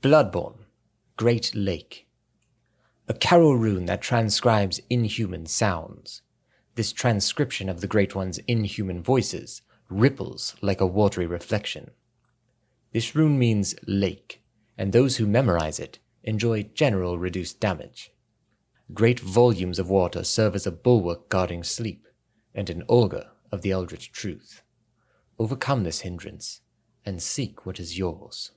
Bloodborne, Great Lake. A Caryll rune that transcribes inhuman sounds. This transcription of the Great One's inhuman voices ripples like a watery reflection. This rune means lake, and those who memorize it enjoy general reduced damage. Great volumes of water serve as a bulwark guarding sleep, and an augur of the eldritch truth. Overcome this hindrance, and seek what is yours.